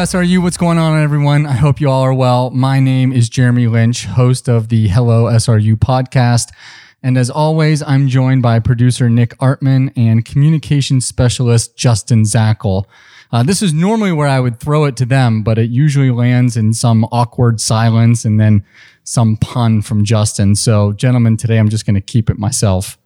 SRU. What's going on, everyone? I hope you all are well. My name is Jeremy Lynch, host of the Hello SRU podcast. And as always, I'm joined by producer Nick Artman and communication specialist Justin Zackel. Uh, this is normally where I would throw it to them, but it usually lands in some awkward silence and then some pun from Justin. So, gentlemen, today I'm just going to keep it myself.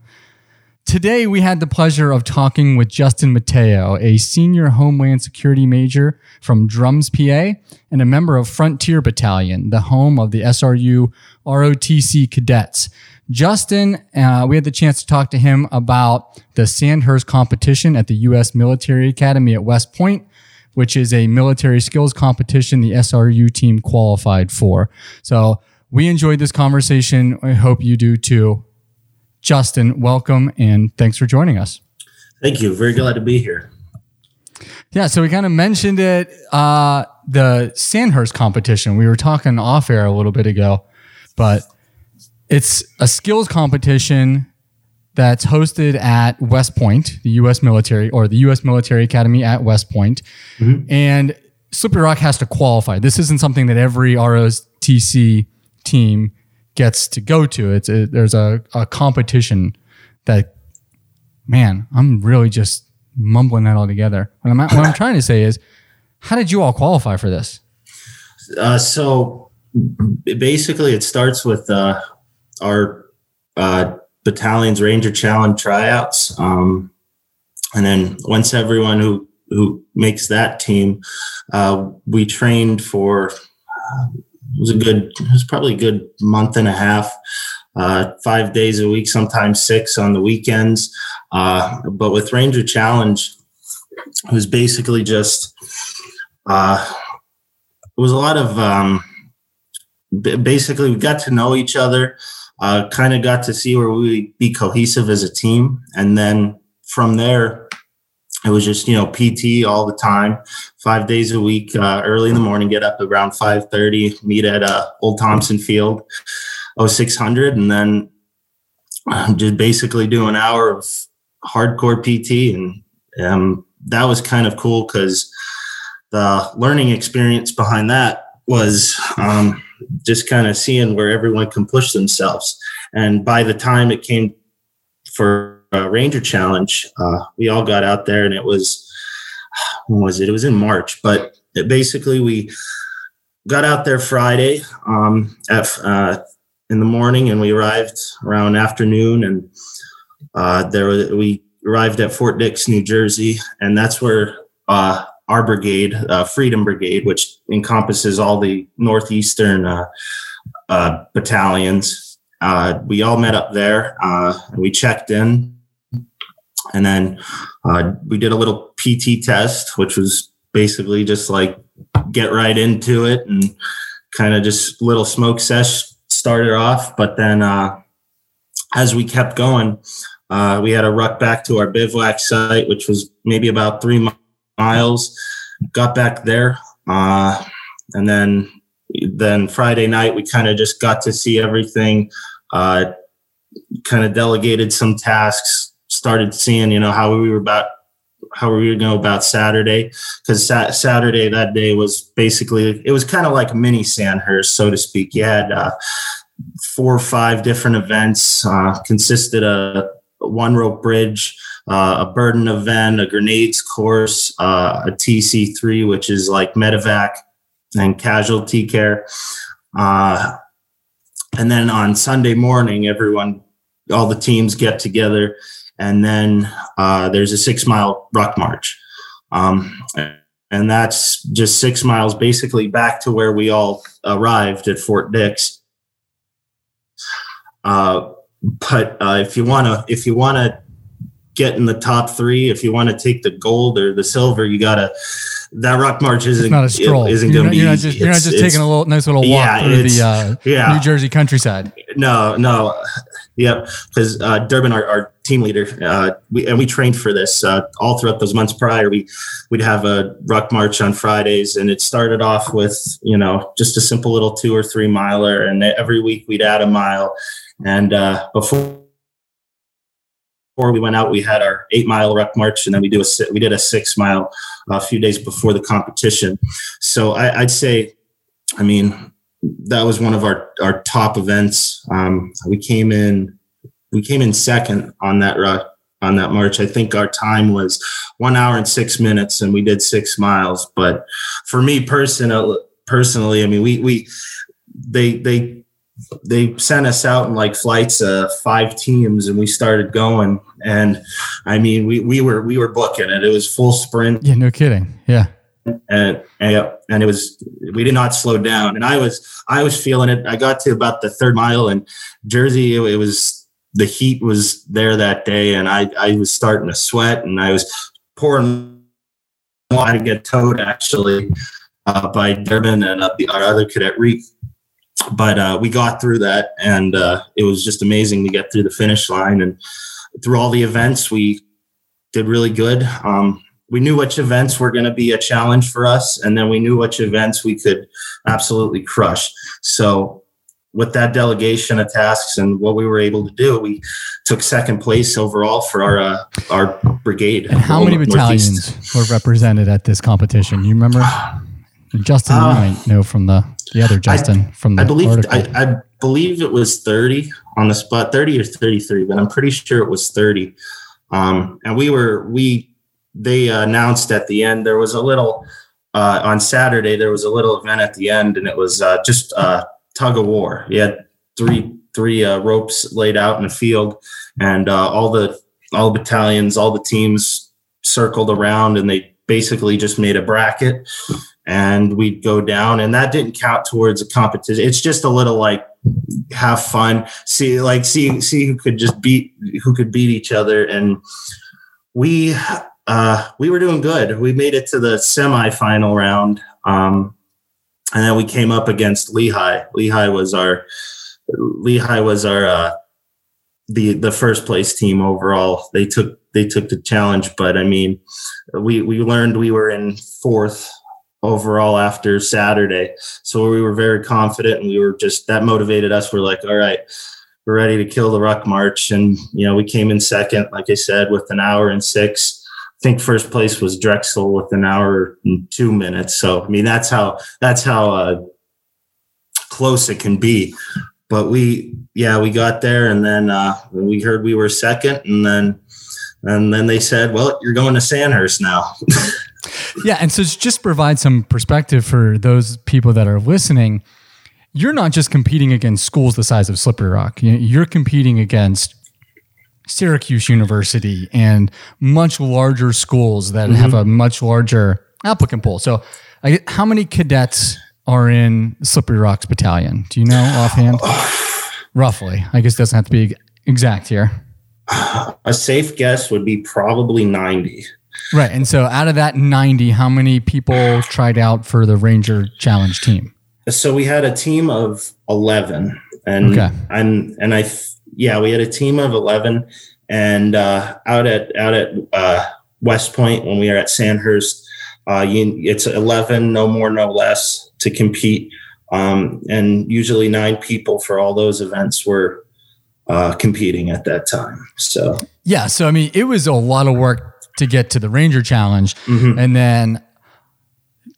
Today, we had the pleasure of talking with Justin Mateo, a senior Homeland Security major from Drums, PA, and a member of Frontier Battalion, the home of the SRU ROTC cadets. Justin, uh, we had the chance to talk to him about the Sandhurst competition at the U.S. Military Academy at West Point, which is a military skills competition the SRU team qualified for. So we enjoyed this conversation. I hope you do too. Justin, welcome and thanks for joining us. Thank you. Very glad to be here. Yeah, so we kind of mentioned it, uh, the Sandhurst competition. We were talking off air a little bit ago, but it's a skills competition that's hosted at West Point, the U.S. military or the U.S. Military Academy at West Point. Mm-hmm. And Slippery Rock has to qualify. This isn't something that every ROTC team gets to go to. It's a, there's a, a competition that, man, I'm really just mumbling that all together. What I'm, what I'm trying to say is, how did you all qualify for this? Uh, so basically, it starts with uh, our uh, battalion's Ranger Challenge tryouts, um, and then once everyone who who makes that team, uh, we trained for uh, it was a good it was probably a good month and a half. Uh, five days a week, sometimes six on the weekends. Uh, but with Ranger Challenge, it was basically just uh, it was a lot of um, basically we got to know each other uh, kind of got to see where we be cohesive as a team. And then from there, it was just you know PT all the time, five days a week, uh, early in the morning, get up around five thirty, meet at uh, Old Thompson Field, 0600, and then just basically do an hour of hardcore PT, and um, that was kind of cool because the learning experience behind that was um, just kind of seeing where everyone can push themselves. And by the time it came for a Ranger Challenge, uh, we all got out there, and it was when was it? It was in March, but basically we got out there Friday um, at uh, in the morning, and we arrived around afternoon, and uh, there we arrived at Fort Dix, New Jersey, and that's where uh, our brigade, uh, Freedom Brigade, which encompasses all the northeastern uh, uh, battalions. Uh, we all met up there. Uh, and we checked in, and then uh, we did a little PT test, which was basically just like get right into it and kind of just little smoke sesh started off. But then as we kept going, we had to ruck back to our bivouac site, which was maybe about three miles miles. Got back there, uh, and then then Friday night we kind of just got to see everything. Uh, kind of delegated some tasks. Started seeing you know how we were about how we were going about Saturday because sa- Saturday that day was basically it was kind of like mini Sandhurst so to speak. You had uh, four or five different events uh, consisted of a one rope bridge, uh, a burden event, a grenades course, uh, a TC3, which is like medevac and casualty care. Uh, and then on Sunday morning, everyone, all the teams get together, and then uh, there's a six mile ruck march. Um, and that's just six miles basically back to where we all arrived at Fort Dix. Uh, but uh, if you want to, if you want to get in the top three. If you want to take the gold or the silver, you gotta. That rock march isn't it's not a stroll. Isn't going to be. You're not just, you're not just taking a little nice little walk yeah, through the uh, yeah. New Jersey countryside. No, no, yep. Because uh, Durbin, our, our, team leader, uh, we and we trained for this uh, all throughout those months prior. We we'd have a ruck march on Fridays, and it started off with you know just a simple little two or three miler, and every week we'd add a mile. And uh, before we went out, we had our eight mile ruck march, and then we do a we did a six mile a few days before the competition. So I, would say, I mean, that was one of our our top events. Um, we came in we came in second on that on that march. I think our time was one hour and six minutes, and we did six miles. But for me personally, personally, I mean, we we they they they sent us out in like flights of five teams and we started going and i mean we we were we were booking it it was full sprint yeah no kidding yeah and and, and it was we did not slow down. And i was i was feeling it. I got to about the third mile in jersey it, it was the heat was there that day and i i was starting to sweat and i was pouring to get towed actually uh, by Durbin and uh, the, our other cadet Reek. But uh, we got through that and uh, it was just amazing to get through the finish line and through all the events we did really good. Um, we knew which events were going to be a challenge for us and then we knew which events we could absolutely crush. So with that delegation of tasks and what we were able to do we took second place overall for our uh, our brigade. And how many battalions Northeast. were represented at this competition? You remember? Justin uh, might know from the the other Justin I, from the I believe I, I, believe it was 30 on the spot, 30 or 33, but I'm pretty sure it was 30. Um, and we were we they announced at the end there was a little uh, on Saturday there was a little event at the end and it was uh, just uh, tug of war. You had three three uh, ropes laid out in a field and uh, all the all the battalions, all the teams circled around and they basically just made a bracket and we'd go down and that didn't count towards a competition it's just a little like have fun see like see see who could just beat who could beat each other and we uh we were doing good we made it to the semifinal round um and then we came up against lehigh lehigh was our lehigh was our uh the the first place team overall they took they took the challenge but i mean we we learned we were in fourth overall after Saturday. So we were very confident and we were just that motivated us. We're like, all right, we're ready to kill the ruck march. And, you know, we came in second, like I said, with an hour and six. Think first place was Drexel with an hour and two minutes. So, I mean, that's how, that's how uh, close it can be. But we, yeah, we got there and then uh, we heard we were second and then, and then they said, well, you're going to Sandhurst now. yeah. And so just provide some perspective for those people that are listening. You're not just competing against schools the size of Slippery Rock. You're competing against Syracuse University and much larger schools that mm-hmm. have a much larger applicant pool. So, I, how many cadets are in Slippery Rocks Battalion? Do you know offhand? Roughly. I guess it doesn't have to be exact here. A safe guess would be probably 90. Right. And so out of that 90, how many people tried out for the Ranger Challenge team? So we had a team of 11 and okay. and and I yeah, we had a team of 11 and uh, out at out at uh, West Point when we are at Sandhurst uh, you, it's 11 no more no less to compete um, and usually nine people for all those events were uh, competing at that time. So yeah, so I mean, it was a lot of work to get to the Ranger Challenge, mm-hmm. and then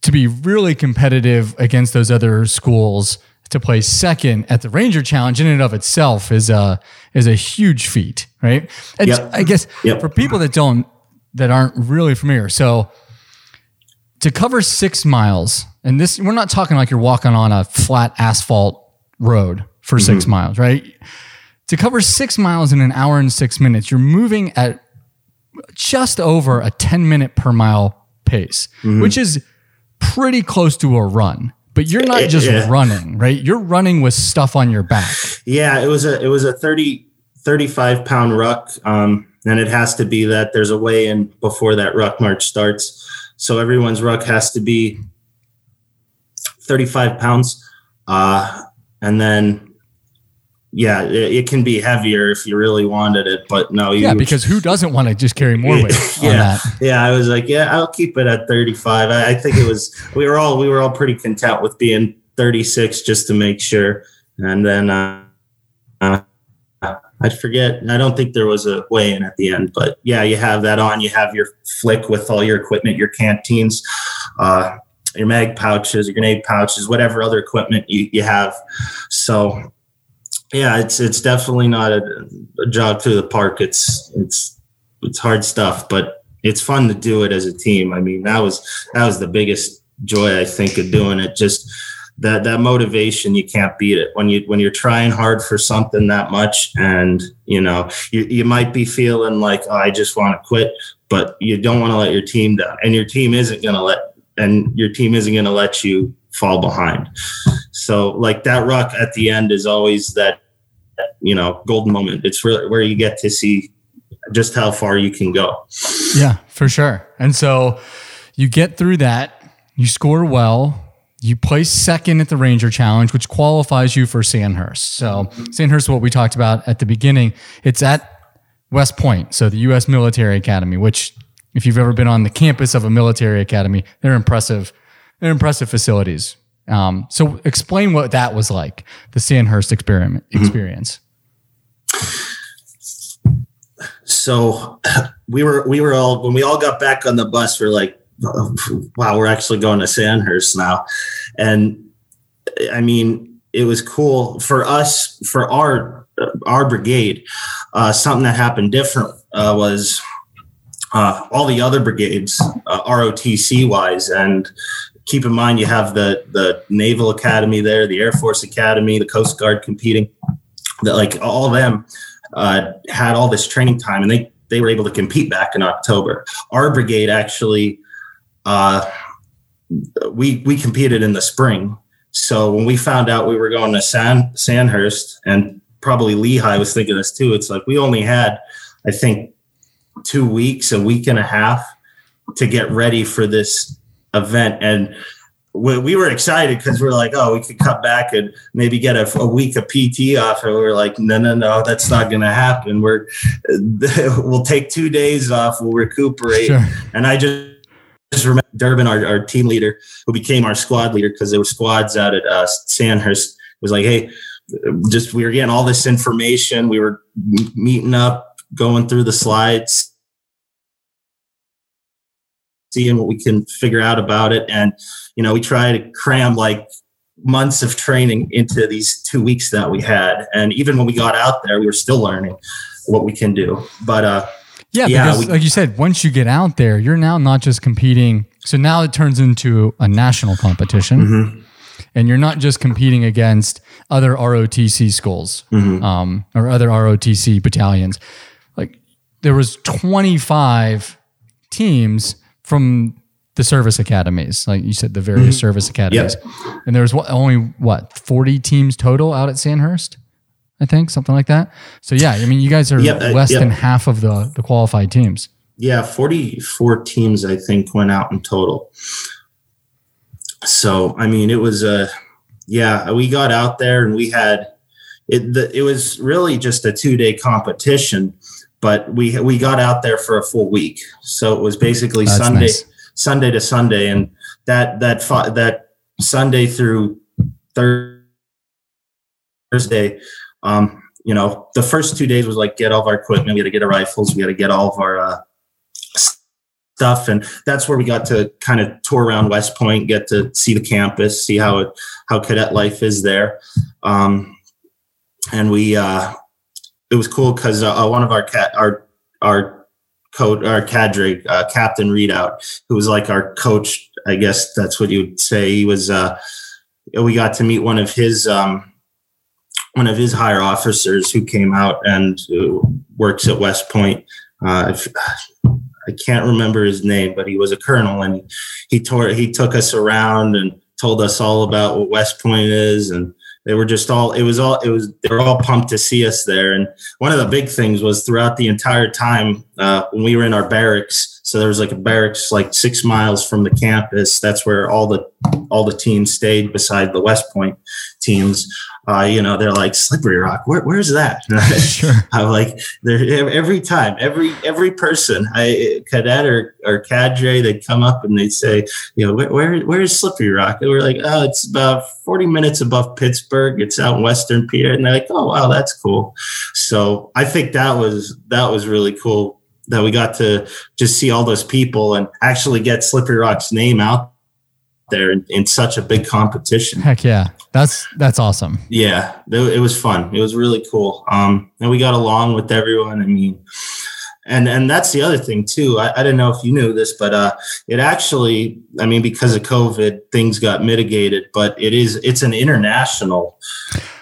to be really competitive against those other schools to play second at the Ranger Challenge in and of itself is a is a huge feat, right? And yep. I guess yep. for people that don't that aren't really familiar, so to cover six miles, and this we're not talking like you're walking on a flat asphalt road for mm-hmm. six miles, right? To cover six miles in an hour and six minutes, you're moving at just over a 10 minute per mile pace, mm-hmm. which is pretty close to a run. But you're not just yeah. running, right? You're running with stuff on your back. Yeah, it was a it was a 30 35 pound ruck. Um, and it has to be that there's a weigh in before that ruck march starts. So everyone's ruck has to be 35 pounds. Uh, and then yeah, it, it, can be heavier if you really wanted it, but no, you, yeah, because who doesn't want to just carry more weight? yeah, yeah. I was like, yeah, I'll keep it at 35. I, I think it was we were all we were all pretty content with being 36 just to make sure, and then uh, uh, I forget. I don't think there was a weigh in at the end, but yeah, you have that on. You have your flick with all your equipment, your canteens, uh, your mag pouches, your grenade pouches, whatever other equipment you, you have. So yeah, it's it's definitely not a, a jog through the park. It's it's it's hard stuff, but it's fun to do it as a team. I mean, that was that was the biggest joy I think of doing it. Just that that motivation you can't beat it when you when you're trying hard for something that much and you know you, you might be feeling like oh, i just want to quit but you don't want to let your team down and your team isn't going to let and your team isn't going to let you fall behind so like that ruck at the end is always that you know golden moment it's really where you get to see just how far you can go yeah for sure and so you get through that you score well you place second at the Ranger Challenge, which qualifies you for Sandhurst. So, Sandhurst, what we talked about at the beginning, it's at West Point, so the U.S. Military Academy. Which, if you've ever been on the campus of a military academy, they're impressive. They're impressive facilities. Um, so, explain what that was like, the Sandhurst experiment experience. So, we were we were all when we all got back on the bus, we're like wow, we're actually going to Sandhurst now. And I mean, it was cool for us, for our, our brigade. Uh, something that happened different uh, was uh, all the other brigades, uh, ROTC wise. And keep in mind, you have the, the Naval Academy there, the Air Force Academy, the Coast Guard competing, that like all of them uh, had all this training time and they, they were able to compete back in October. Our brigade actually uh, we we competed in the spring. So when we found out we were going to San, Sandhurst and probably Lehigh was thinking this too, it's like we only had, I think, two weeks, a week and a half to get ready for this event. And we, we were excited because we are like, oh, we could cut back and maybe get a, a week of PT off. And we are like, no, no, no, that's not going to happen. We're we'll take two days off, we'll recuperate. Sure. And I just just remember Durbin, our, our team leader, who became our squad leader because there were squads out at uh, Sandhurst, was like, hey, just we were getting all this information. We were meeting up, going through the slides, seeing what we can figure out about it. And, you know, we try to cram like months of training into these two weeks that we had. And even when we got out there, we were still learning what we can do. But, uh, yeah, yeah because we, like you said, once you get out there, you're now not just competing. So now it turns into a national competition. Mm-hmm. And you're not just competing against other ROTC schools mm-hmm. um, or other ROTC battalions. There was 25 teams from the service academies, like you said, the various mm-hmm. service academies. Yep. And there was what, only what 40 teams total out at Sandhurst. I think something like that. So yeah, I mean, you guys are yep, uh, less yep. than half of the the qualified teams. Yeah, forty four teams I think went out in total. So I mean, it was a uh, yeah. We got out there and we had it. The, it was really just a two day competition, but we we got out there for a full week. So it was basically That's Sunday nice. Sunday to Sunday, and that that that Sunday through Thursday um, you know, the first two days was like get all of our equipment. We had to get our rifles. We had to get all of our uh, stuff, and that's where we got to kind of tour around West Point, get to see the campus, see how it how cadet life is there. Um, and we uh, it was cool because uh, one of our cat our our coach our cadre uh, Captain Readout, who was like our coach, I guess that's what you would say. He was. Uh, we got to meet one of his. Um, one of his higher officers who came out and uh, works at West Point. Uh, I can't remember his name, but he was a colonel, and he tore he took us around and told us all about what West Point is, and they were just all it was all it was they were all pumped to see us there. And one of the big things was throughout the entire time uh, when we were in our barracks. So there was like a barracks like six miles from the campus. That's where all the all the teams stayed beside the West Point teams. Uh, you know, they're like Slippery Rock. Where, where's that? sure. I'm like, every time, every every person, I cadet or or cadre, they'd come up and they'd say, you know, where where, where is Slippery Rock? And we're like, oh, it's about 40 minutes above Pittsburgh. It's out in Western PA, and they're like, oh wow, that's cool. So I think that was that was really cool that we got to just see all those people and actually get Slippery Rock's name out there in, in, such a big competition. Heck yeah. That's that's awesome. Yeah. It, was fun. It was really cool. Um and we got along with everyone. I mean and and that's the other thing too. I, I didn't know if you knew this, but uh it actually I mean because of COVID things got mitigated, but it is it's an international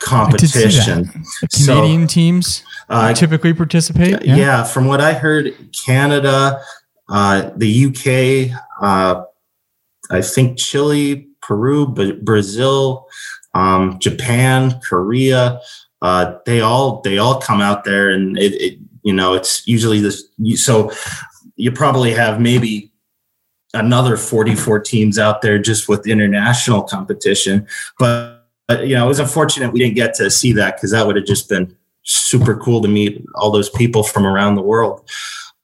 competition. Canadian so, teams uh, typically participate? Yeah. yeah. from what I heard, Canada, uh, the UK, uh, I think Chile, Peru, Brazil, um, Japan, Korea, uh, they all they all come out there, and it, it you know it's usually this. So you probably have maybe another 44 teams out there just with international competition, but, but you know it was unfortunate we didn't get to see that because that would have just been super cool to meet all those people from around the world.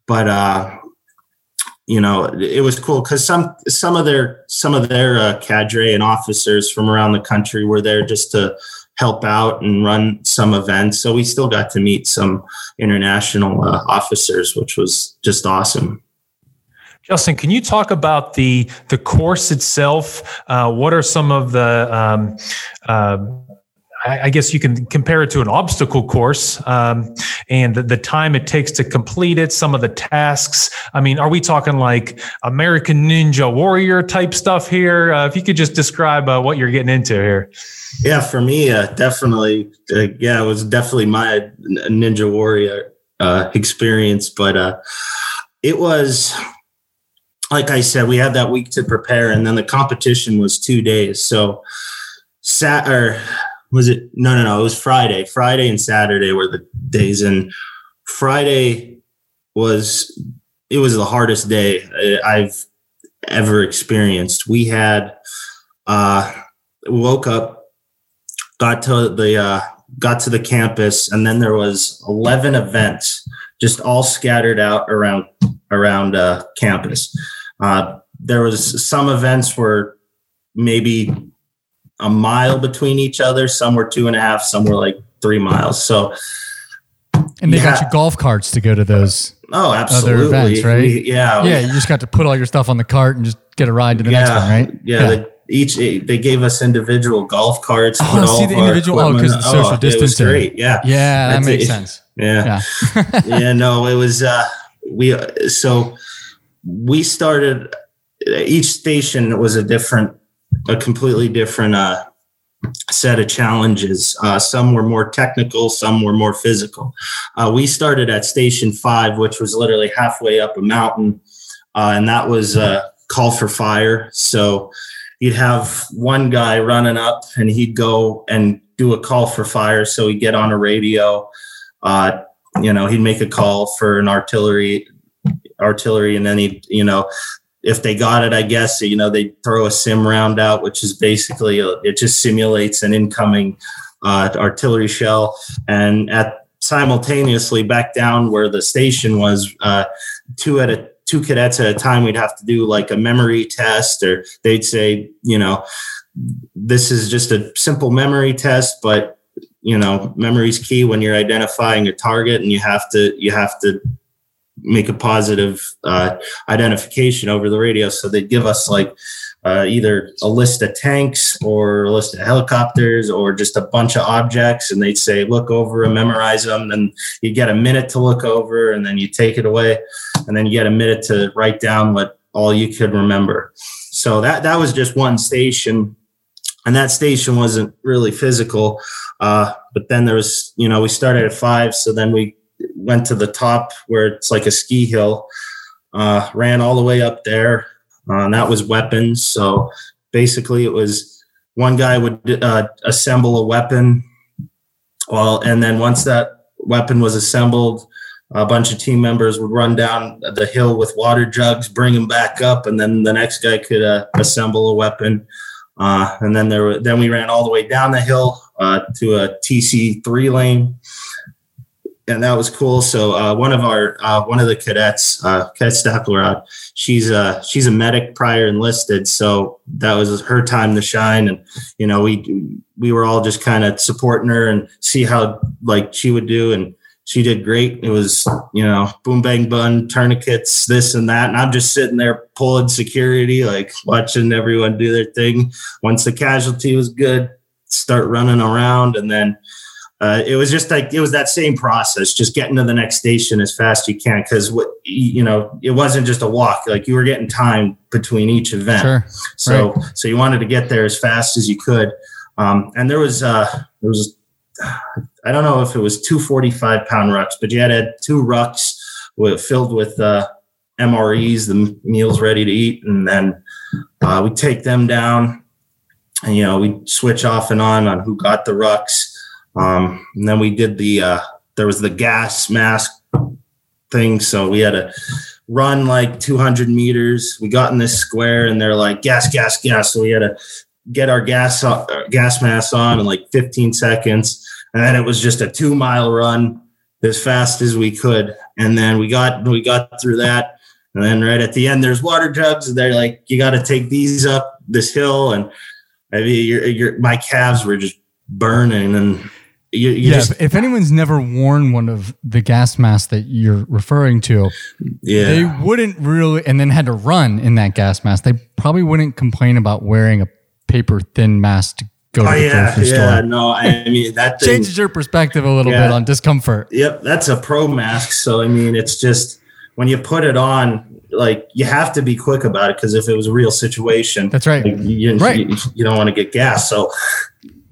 But uh, you know, it was cool because some some of their some of their uh, cadre and officers from around the country were there just to help out and run some events. So we still got to meet some international uh, officers, which was just awesome. Justin, can you talk about the the course itself? Uh, what are some of the um, uh, I guess you can compare it to an obstacle course um, and the, the, time it takes to complete it, some of the tasks. I mean, are we talking like American Ninja Warrior type stuff here? Uh, if you could just describe uh, what you're getting into here. Yeah, for me, uh, definitely. Uh, yeah, it was definitely my Ninja Warrior uh, experience, but uh, it was. Like I said, we had that week to prepare, and then the competition was two days. So, sat or was it no no no it was friday. Friday and saturday were the days and friday was it was the hardest day i've ever experienced. We had uh woke up got to the uh got to the campus and then there was 11 events just all scattered out around around uh campus. Uh there was some events were maybe a mile between each other. Some were two and a half, some were like three miles. So, and they yeah. got you golf carts to go to those. Oh, absolutely. Other events, right? Yeah. Yeah. You just got to put all your stuff on the cart and just get a ride to the yeah, next one, right? Yeah. yeah. They, each they gave us individual golf carts. Oh, see the individual. Oh, because the social oh, distancing. great. Yeah. Yeah, that That's makes it. sense. Yeah. Yeah. yeah. No, it was. uh We so we started. Each station was a different a completely different uh, set of challenges. Uh, some were more technical, some were more physical. Uh, we started at Station Five, which was literally halfway up a mountain, uh, and that was a call for fire. So you'd have one guy running up, and he'd go and do a call for fire. So he'd get on a radio. Uh, you know, he'd make a call for an artillery artillery and then he you know if they got it, I guess you know they throw a sim round out, which is basically a, it just simulates an incoming uh, artillery shell, and at simultaneously back down where the station was, uh, two at a two cadets at a time, we'd have to do like a memory test, or they'd say, you know, this is just a simple memory test, but you know, memory's key when you're identifying a target, and you have to you have to make a positive uh, identification over the radio. So they'd give us like uh, either a list of tanks or a list of helicopters or just a bunch of objects, and they'd say, "Look over and memorize them." And you get a minute to look over, and then you take it away, and then you get a minute to write down what all you could remember. So that that was just one station, and that station wasn't really physical. Uh, but then there was, you know, we started at five, so then we went to the top where it's like a ski hill, uh, ran all the way up there. Uh, and that was weapons. So basically, it was one guy would uh, assemble a weapon. Well, and then once that weapon was assembled, a bunch of team members would run down the hill with water jugs, bring them back up, and then the next guy could uh, assemble a weapon. Uh, and then there, then we ran all the way down the hill uh, to a TC three lane, and that was cool. So uh, one of our uh, one of the cadets, uh, Cadet Staplerod, she's a she's a medic prior enlisted, so that was her time to shine. And you know, we we were all just kind of supporting her and see how like she would do, and she did great. It was you know boom bang bun tourniquets, this and that, and I'm just sitting there pulling security, like watching everyone do their thing. Once the casualty was good, start running around, and then uh, it was just like it was that same process, just getting to the next station as fast as you can. Because what you know, it wasn't just a walk; like you were getting time between each event. Sure. So, right. so you wanted to get there as fast as you could. Um, and there was uh, there was I don't know if it was two forty five pound rucks, but you had, had two rucks with, filled with uh, MREs, the meals ready to eat, and then uh, we take them down, and you know we switch off and on on who got the rucks um, and then we did the uh, there was the gas mask thing, so we had to run like 200 meters. We got in this square, and they're like gas, gas, gas. So we had to get our gas uh, gas mask on in like 15 seconds, and then it was just a two mile run as fast as we could. And then we got we got through that. And then right at the end, there's water jugs. And they're like, you got to take these up this hill. And I mean, your, your, my calves were just burning. And you, you yeah, just, if anyone's never worn one of the gas masks that you're referring to, yeah. they wouldn't really, and then had to run in that gas mask. They probably wouldn't complain about wearing a paper thin mask to go to oh, the yeah, grocery yeah, store. No, I mean that thing, changes your perspective a little yeah, bit on discomfort. Yep, that's a pro mask. So I mean, it's just when you put it on, like you have to be quick about it because if it was a real situation, that's right. Like, you, right. You, you, don't want to get gas. So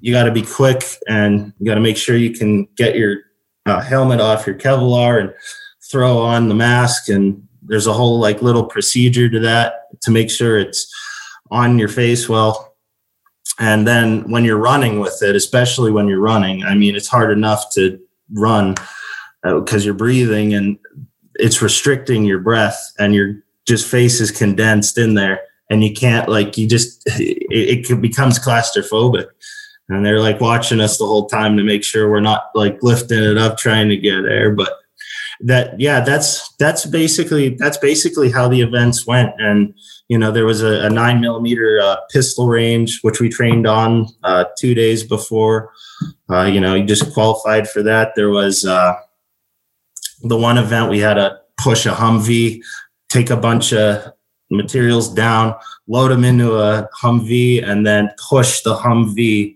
you got to be quick and you got to make sure you can get your uh, helmet off your Kevlar and throw on the mask. And there's a whole like little procedure to that to make sure it's on your face well. And then when you're running with it, especially when you're running, I mean, it's hard enough to run because uh, you're breathing and it's restricting your breath and your just face is condensed in there and you can't like you just it, it becomes claustrophobic and they're like watching us the whole time to make sure we're not like lifting it up trying to get air but that yeah that's that's basically that's basically how the events went. And you know there was a, a nine millimeter uh, pistol range which we trained on uh, two days before. Uh, you know you just qualified for that. There was uh, the one event we had to push a humvee take a bunch of materials down load them into a humvee and then push the humvee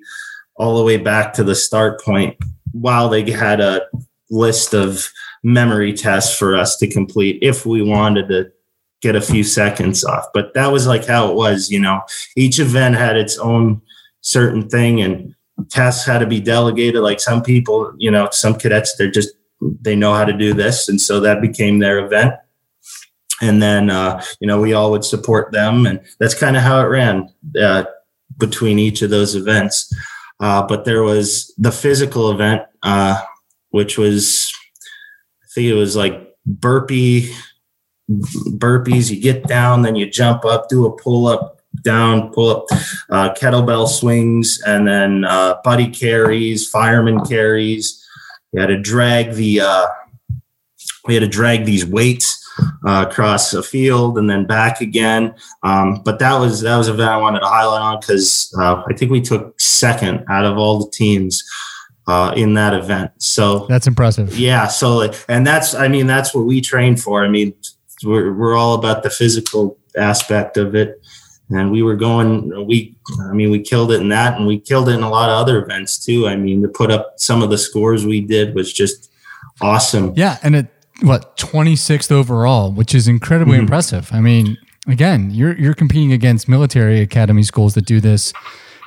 all the way back to the start point while they had a list of memory tests for us to complete if we wanted to get a few seconds off. But that was like how it was, you know, each event had its own certain thing and tests had to be delegated. Like some people, you know, some cadets, they're just, they know how to do this. And so that became their event. And then, uh, you know, we all would support them. And that's kind of how it ran uh, between each of those events. Uh, but there was the physical event, uh, which was, I think it was like burpee, burpees. You get down, then you jump up, do a pull up, down, pull up, uh, kettlebell swings, and then uh, buddy carries, fireman carries. You had to drag the, uh, we had to drag these weights uh, across a field and then back again. Um, but that was that was a event I wanted to highlight on because uh, I think we took second out of all the teams uh, in that event. So that's impressive. Yeah. So and that's I mean that's what we train for. I mean we're we're all about the physical aspect of it. And we were going, we, I mean, we killed it in that, and we killed it in a lot of other events too. I mean, to put up some of the scores we did was just awesome. Yeah, and it what 26th overall, which is incredibly mm-hmm. impressive. I mean, again, you're you're competing against military academy schools that do this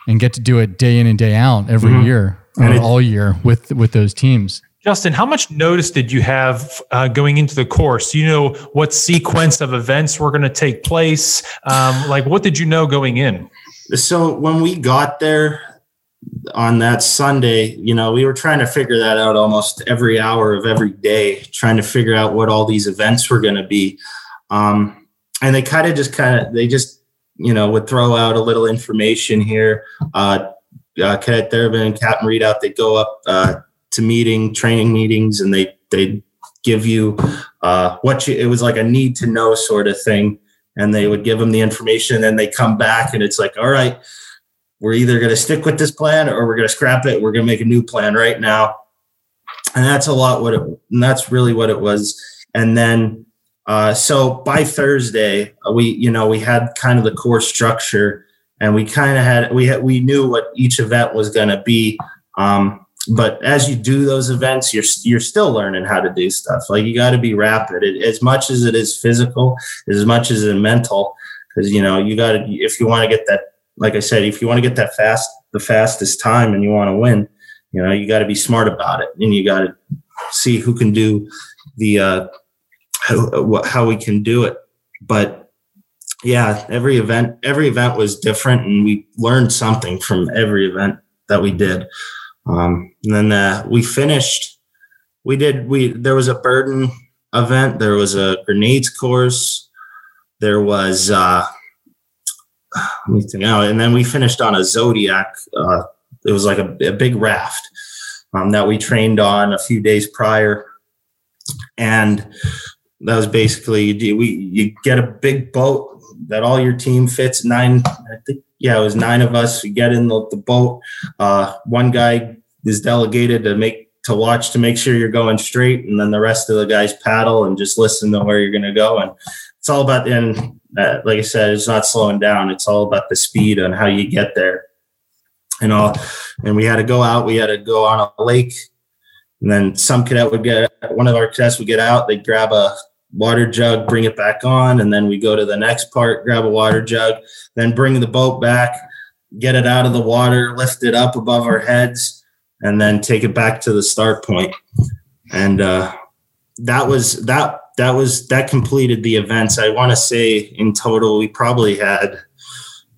and get to do it day in and day out every mm-hmm. year or it, all year with with those teams. Justin, how much notice did you have uh, going into the course? You know what sequence of events were going to take place. Um, like, what did you know going in? So when we got there, on that Sunday, you know, we were trying to figure that out almost every hour of every day, trying to figure out what all these events were going to be. Um, and they kind of just kind of, they just, you know, would throw out a little information here. Uh, uh, Cadet Durbin and Captain Readout, they go up uh, to meeting, training meetings, and they, they give you uh, what you, it was like a need to know sort of thing. And they would give them the information and then they come back and it's like, all right, we're either going to stick with this plan or we're going to scrap it. We're going to make a new plan right now. And that's a lot what it, and that's really what it was. And then, uh, so by Thursday, uh, we, you know, we had kind of the core structure and we kind of had, we had, we knew what each event was going to be. Um, but as you do those events, you're, you're still learning how to do stuff. Like you got to be rapid it, as much as it is physical, as much as it mental. Cause you know, you got to, if you want to get that like I said, if you want to get that fast, the fastest time and you want to win, you know, you got to be smart about it and you got to see who can do the, uh, how, how we can do it. But yeah, every event, every event was different and we learned something from every event that we did. Um, and then uh, we finished, we did, we, there was a burden event. There was a grenades course. There was, uh, let me think out. And then we finished on a Zodiac. Uh, it was like a, a big raft um, that we trained on a few days prior. And that was basically we you get a big boat that all your team fits nine. I think yeah, it was nine of us. We get in the, the boat. Uh, one guy is delegated to make to watch to make sure you're going straight, and then the rest of the guys paddle and just listen to where you're going to go. And it's all about and uh, like I said, it's not slowing down. It's all about the speed and how you get there. And all, and we had to go out. We had to go on a lake, and then some cadet would get one of our cadets would get out. They'd grab a water jug, bring it back on, and then we go to the next part, grab a water jug, then bring the boat back, get it out of the water, lift it up above our heads, and then take it back to the start point. And uh, that was that that was that completed the events. I want to say in total we probably had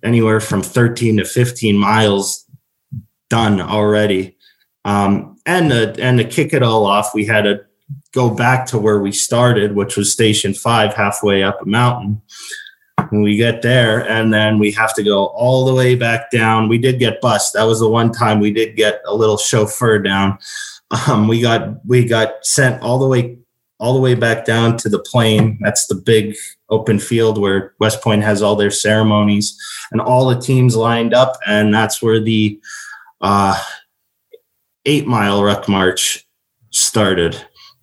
anywhere from 13 to 15 miles done already. Um, and the, and to kick it all off, we had to go back to where we started, which was station five, halfway up a mountain. When we get there, and then we have to go all the way back down. We did get bus. That was the one time we did get a little chauffeur down. Um, we got we got sent all the way all the way back down to the plain. That's the big open field where West Point has all their ceremonies and all the teams lined up. And that's where the uh, eight mile ruck march started.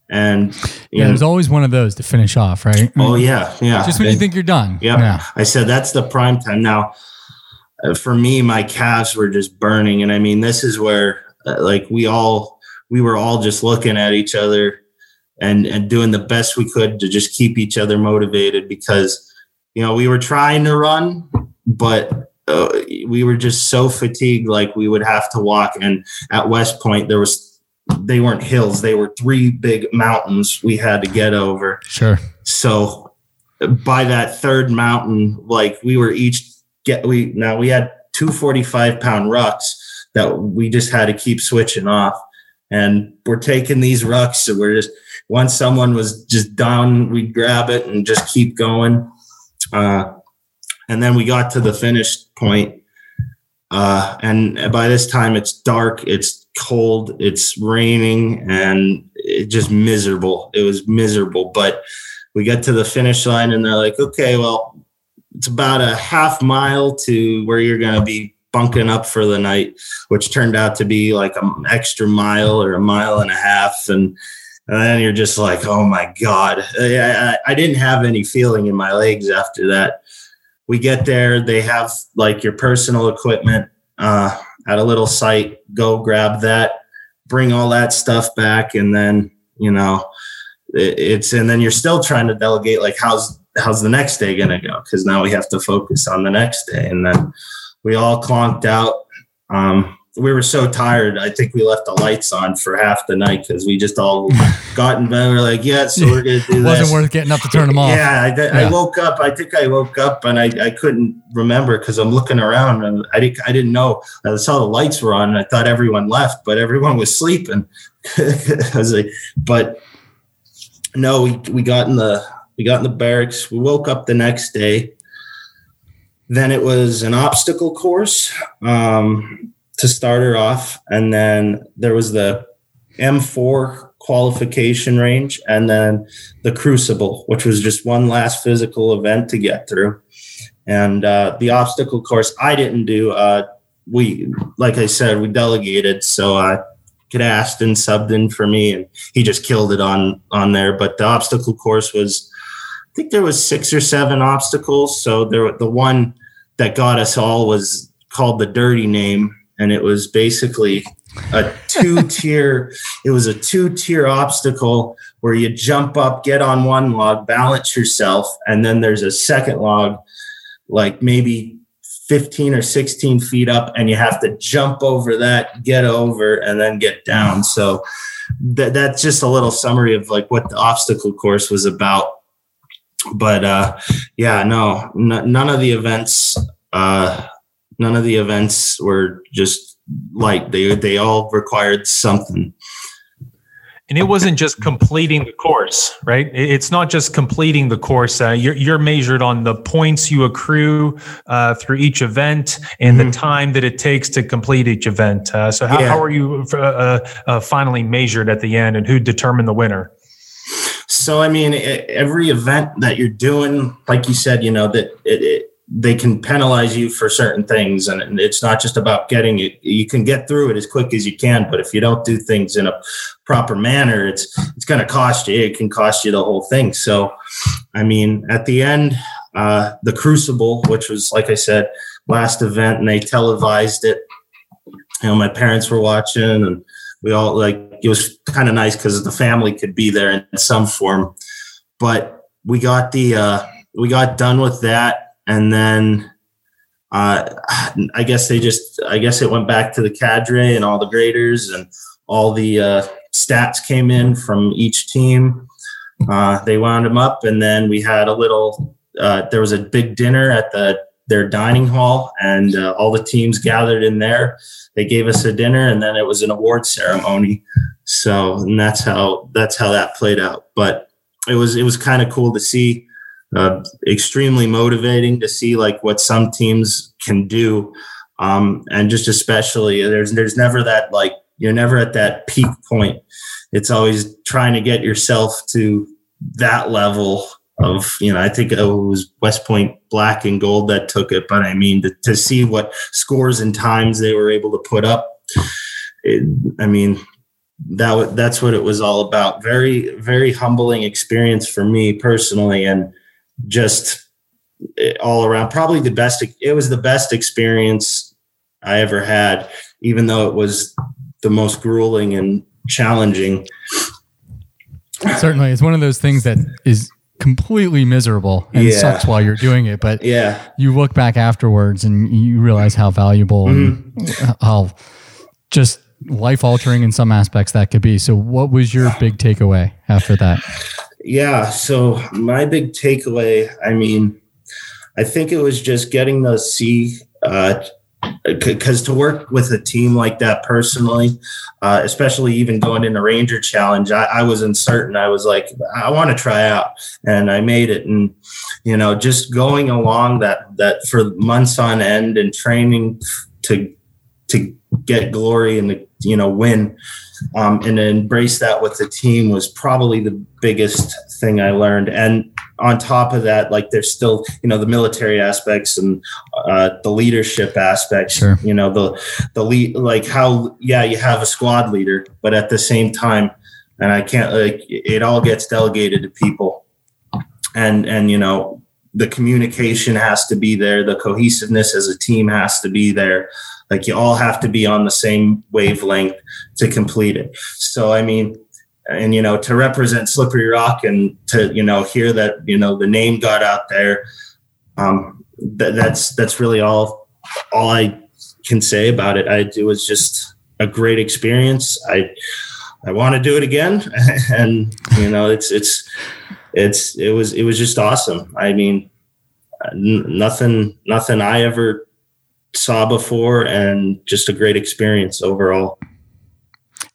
And yeah, know, there's always one of those to finish off, right? Oh yeah, yeah. Just when and, you think you're done. Yep. Yeah. I said that's the prime time. Now, uh, for me, my calves were just burning, and I mean, this is where uh, like we all we were all just looking at each other and and doing the best we could to just keep each other motivated because you know we were trying to run but uh, we were just so fatigued like we would have to walk. And at west point there was they weren't hills. They were three big mountains we had to get over. Sure. So by that third mountain like we were each get we now we had two 45 pound rucks that we just had to keep switching off. And we're taking these rucks so we're just once someone was just done, we'd grab it and just keep going. Uh, and then we got to the finish point. Uh, and by this time, it's dark, it's cold, it's raining, and it just miserable. It was miserable. But we get to the finish line, and they're like, okay, well, it's about a half mile to where you're going to be bunking up for the night, which turned out to be like an extra mile or a mile and a half. And and then you're just like, oh my God. I, I, didn't have any feeling in my legs after that. We get there, they have like your personal equipment uh, at a little site. Go grab that, bring all that stuff back, and then, you know, it, it's, and then you're still trying to delegate like, how's, how's the next day going to go? Because now we have to focus on the next day. And then we all clonked out. Um, we were so tired. I think we left the lights on for half the night because we just all got in bed. We are like, yeah, so we're gonna do it. Wasn't worth getting up to turn them off. Yeah I, I, yeah. I, woke up. I think I woke up and I, I couldn't remember because I'm looking around and I didn't I didn't know. I saw the lights were on and I thought everyone left, but everyone was sleeping. I was like, but no, we we got in the we got in the barracks. We woke up the next day. Then it was an obstacle course um, to start her off, and then there was the M4 qualification range, and then the Crucible, which was just one last physical event to get through. And uh, the obstacle course I didn't do. Uh, we, like I said, we delegated, so I could Aston subbed in for me, and he just killed it on on there. But the obstacle course was I think there was six or seven obstacles. So there, the one that got us all was called the dirty name, and it was basically a two tier. it was a two tier obstacle where you jump up, get on one log, balance yourself, and then there's a second log, like maybe 15 or 16 feet up, and you have to jump over that, get over, and then get down. So that, that's just a little summary of like what the obstacle course was about but uh, yeah, no, n- none of the events, uh, none of the events were just light. They they all required something. And it wasn't just completing the course, right? It's not just completing the course. Uh, you're, you're, measured on the points you accrue uh, through each event and mm-hmm. the time that it takes to complete each event. Uh, so, how, yeah. how are you uh, uh, finally measured at the end, and who determined the winner? So, I mean, every event that you're doing, like you said, you know, that it, it, they can penalize you for certain things. And it's not just about getting it. You can get through it as quick as you can, but if you don't do things in a proper manner, it's, it's going to cost you. It can cost you the whole thing. So, I mean, at the end, uh, the Crucible, which was, like I said, last event, and they televised it. You know, my parents were watching and we all like it was kind of nice because the family could be there in some form. But we got the uh, we got done with that, and then uh, I guess they just I guess it went back to the cadre and all the graders and all the uh, stats came in from each team. Uh, they wound them up, and then we had a little. Uh, there was a big dinner at the their dining hall, and uh, all the teams gathered in there. They gave us a dinner, and then it was an award ceremony. So, and that's how that's how that played out. But it was it was kind of cool to see. Uh, extremely motivating to see like what some teams can do, um, and just especially there's there's never that like you're never at that peak point. It's always trying to get yourself to that level of you know i think it was west point black and gold that took it but i mean to, to see what scores and times they were able to put up it, i mean that that's what it was all about very very humbling experience for me personally and just eh, all around probably the best it was the best experience i ever had even though it was the most grueling and challenging certainly it's one of those things that is completely miserable and yeah. sucks while you're doing it. But yeah, you look back afterwards and you realize how valuable mm-hmm. and how just life altering in some aspects that could be. So, what was your big takeaway after that? Yeah. So, my big takeaway, I mean, I think it was just getting to see uh, because to work with a team like that personally, uh, especially even going in a Ranger Challenge, I, I, was uncertain. I was like, I want to try out, and I made it. And you know, just going along that that for months on end and training to to get glory and to, you know win um, and embrace that with the team was probably the biggest thing I learned. And on top of that, like there's still, you know, the military aspects and uh, the leadership aspects, sure. you know, the, the lead, like how, yeah, you have a squad leader, but at the same time, and I can't, like, it all gets delegated to people. And, and, you know, the communication has to be there. The cohesiveness as a team has to be there. Like you all have to be on the same wavelength to complete it. So, I mean, and you know to represent slippery rock and to you know hear that you know the name got out there um th- that's that's really all all i can say about it. I, it was just a great experience. I I want to do it again, and you know, it's it's it's it was it was just awesome. I mean, n- nothing nothing I ever saw before, and just a great experience overall.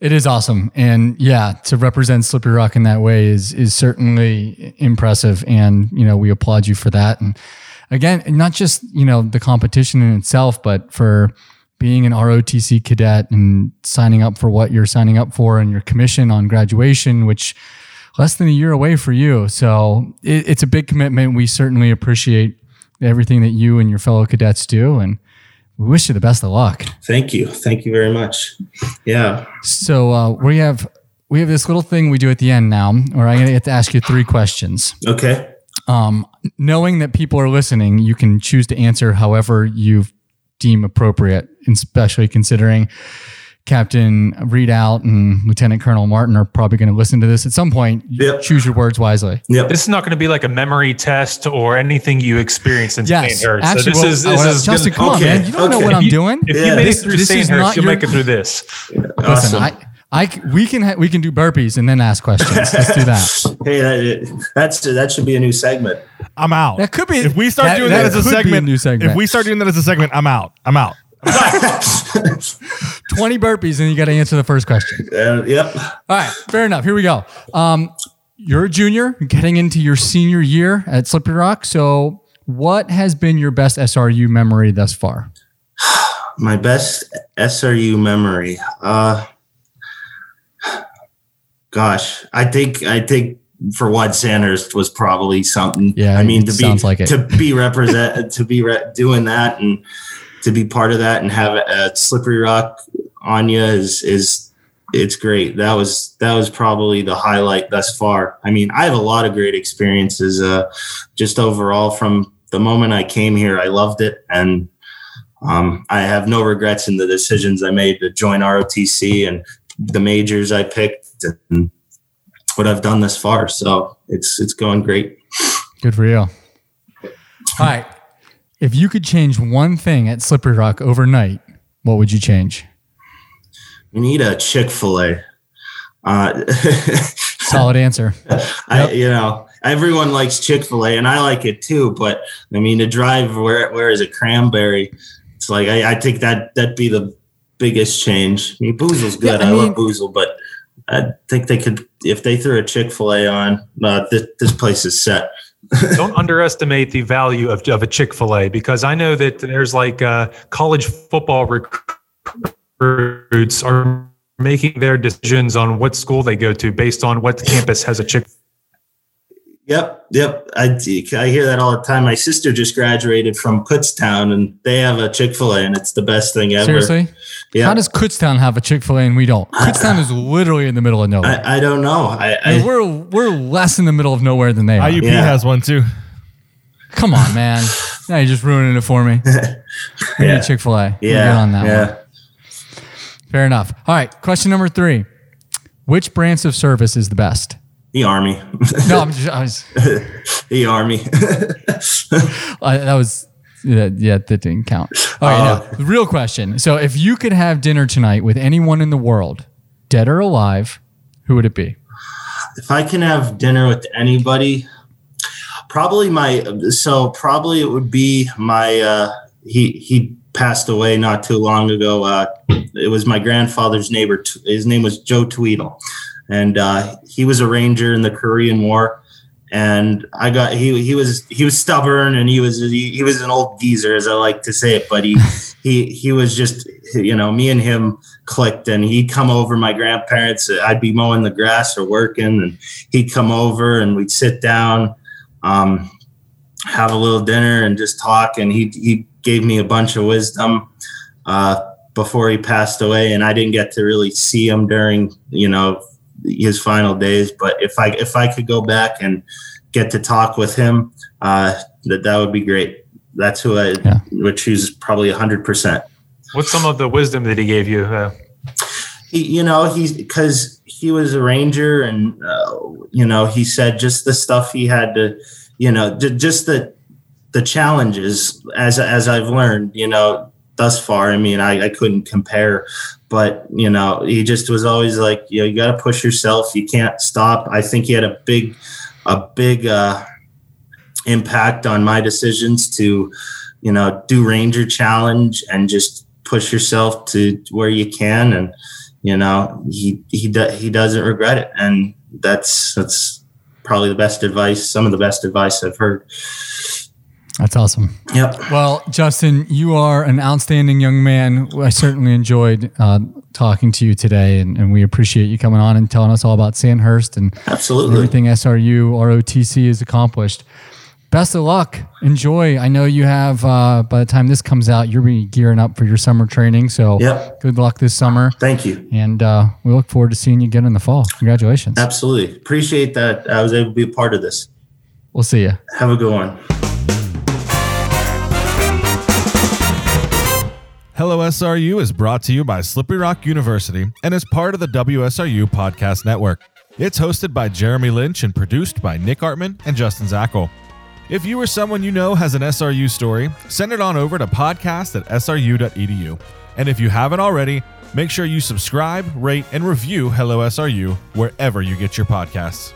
It is awesome, and yeah, to represent Slippery Rock in that way is is certainly impressive, and you know we applaud you for that. And again, not just you know the competition in itself, but for being an ROTC cadet and signing up for what you're signing up for, and your commission on graduation, which less than a year away for you. So it, it's a big commitment. We certainly appreciate everything that you and your fellow cadets do, and we wish you the best of luck. Thank you. Thank you very much. Yeah. So uh, we have we have this little thing we do at the end now, where I'm gonna get to ask you three questions. Okay. Um, knowing that people are listening, you can choose to answer however you deem appropriate, especially considering Captain Readout and Lieutenant Colonel Martin are probably going to listen to this at some point. Yep. Choose your words wisely. Yep. This is not going to be like a memory test or anything you experienced in Yes, Sandhurst. actually, so this well, is this is Justin, gonna- come on, man! You don't know okay. what I'm If you- doing. If Yeah. you made This- it through this St. is you'll your- make it through this. Listen, Awesome. I, I, c- we can ha- we can do burpees and then ask questions. Let's do that. Hey, that, that's that should be a new segment. I'm out. That could be. if we start that- doing that that, as a could be a segment, new segment. If we start doing that as a segment, I'm out. I'm out. Twenty burpees and you got to answer the first question. Uh, yep. All right, fair enough. Here we go. Um, you're a junior, getting into your senior year at Slippery Rock. So, what has been your best SRU memory thus far? My best SRU memory. Uh, gosh, I think I think for Wad Sanders was probably something. Yeah, I mean to be like to be represent to be re- doing that and to be part of that and have a slippery rock on you is is it's great. That was that was probably the highlight thus far. I mean, I have a lot of great experiences. Uh, just overall from the moment I came here, I loved it and. Um, I have no regrets in the decisions I made to join ROTC and the majors I picked and what I've done thus far. So it's it's going great. Good for you. All right. If you could change one thing at Slippery Rock overnight, what would you change? We need a Chick Fil A. Uh, Solid answer. I you know everyone likes Chick Fil A and I like it too. But I mean to drive where where is it Cranberry? It's like I, I think that that'd be the biggest change. I mean Boozel's good. Yeah, I I, mean- love Boozel, but I think they could if they threw a Chick Fil A on. Uh, this, this place is set. Don't underestimate the value of, of a Chick fil A because I know that there's like uh, college football recruits are making their decisions on what school they go to based on what campus has a Chick Yep, yep. I, I hear that all the time. My sister just graduated from Kutztown, and they have a Chick Fil A, and it's the best thing ever. Seriously? Yeah. How does Kutztown have a Chick fil A and we don't? Kutztown is literally in the middle of nowhere. I, I don't know. I, I mean, we're, we're less in the middle of nowhere than they are. IUP Yeah. has one too. Come on, man. Now you're just ruining it for me. We Yeah. need Chick fil A. yeah, Get on that yeah. one. Fair enough. All right. Question number three Which branch of service is the best? The army, No, I'm just, I was, the army. I, uh, that was, yeah, yeah, that didn't count. All right. Uh, now, the real question. So if you could have dinner tonight with anyone in the world, dead or alive, who would it be? if I can have dinner with anybody, probably my. So probably it would be my. Uh, he he passed away not too long ago. Uh, it was my grandfather's neighbor. His name was Joe Tweedle, and uh, he was a ranger in the Korean War. And I got he he was he was stubborn and he was he, he was an old geezer as I like to say it, but he he he was just you know me and him clicked and he'd come over my grandparents I'd be mowing the grass or working and he'd come over and we'd sit down um, have a little dinner and just talk and he he gave me a bunch of wisdom uh, before he passed away and I didn't get to really see him during you know his final days but if I if I could go back and get to talk with him uh, that that would be great that's who I Yeah. would choose probably 100% What's some of the wisdom that he gave you? Uh, he, you know, he's because he was a ranger, and uh, you know, he said just the stuff he had to, you know, j- just the the challenges as as I've learned, you know, thus far. I mean, I, I couldn't compare, but you know, he just was always like, you know, you got to push yourself. You can't stop. I think he had a big, a big uh, impact on my decisions to, you know, do Ranger Challenge and just push yourself to where you can. And you know, he he he doesn't regret it, and that's that's probably the best advice. Some of the best advice I've heard. That's awesome. Yep. Well, Justin, you are an outstanding young man. I certainly enjoyed uh, talking to you today, and, and, we appreciate you coming on and telling us all about Sandhurst and absolutely everything SRU ROTC has accomplished. Best of luck. Enjoy. I know you have. Uh, by the time this comes out, you're be gearing up for your summer training. So, yep. good luck this summer. Thank you. And uh, we look forward to seeing you again in the fall. Congratulations. Absolutely. Appreciate that. I was able to be a part of this. We'll see you. Have a good one. Hello SRU is brought to you by Slippery Rock University and is part of the WSRU Podcast Network. It's hosted by Jeremy Lynch and produced by Nick Artman and Justin Zackel. If you or someone you know has an SRU story, send it on over to podcast at sru.edu. And if you haven't already, make sure you subscribe, rate, and review Hello SRU wherever you get your podcasts.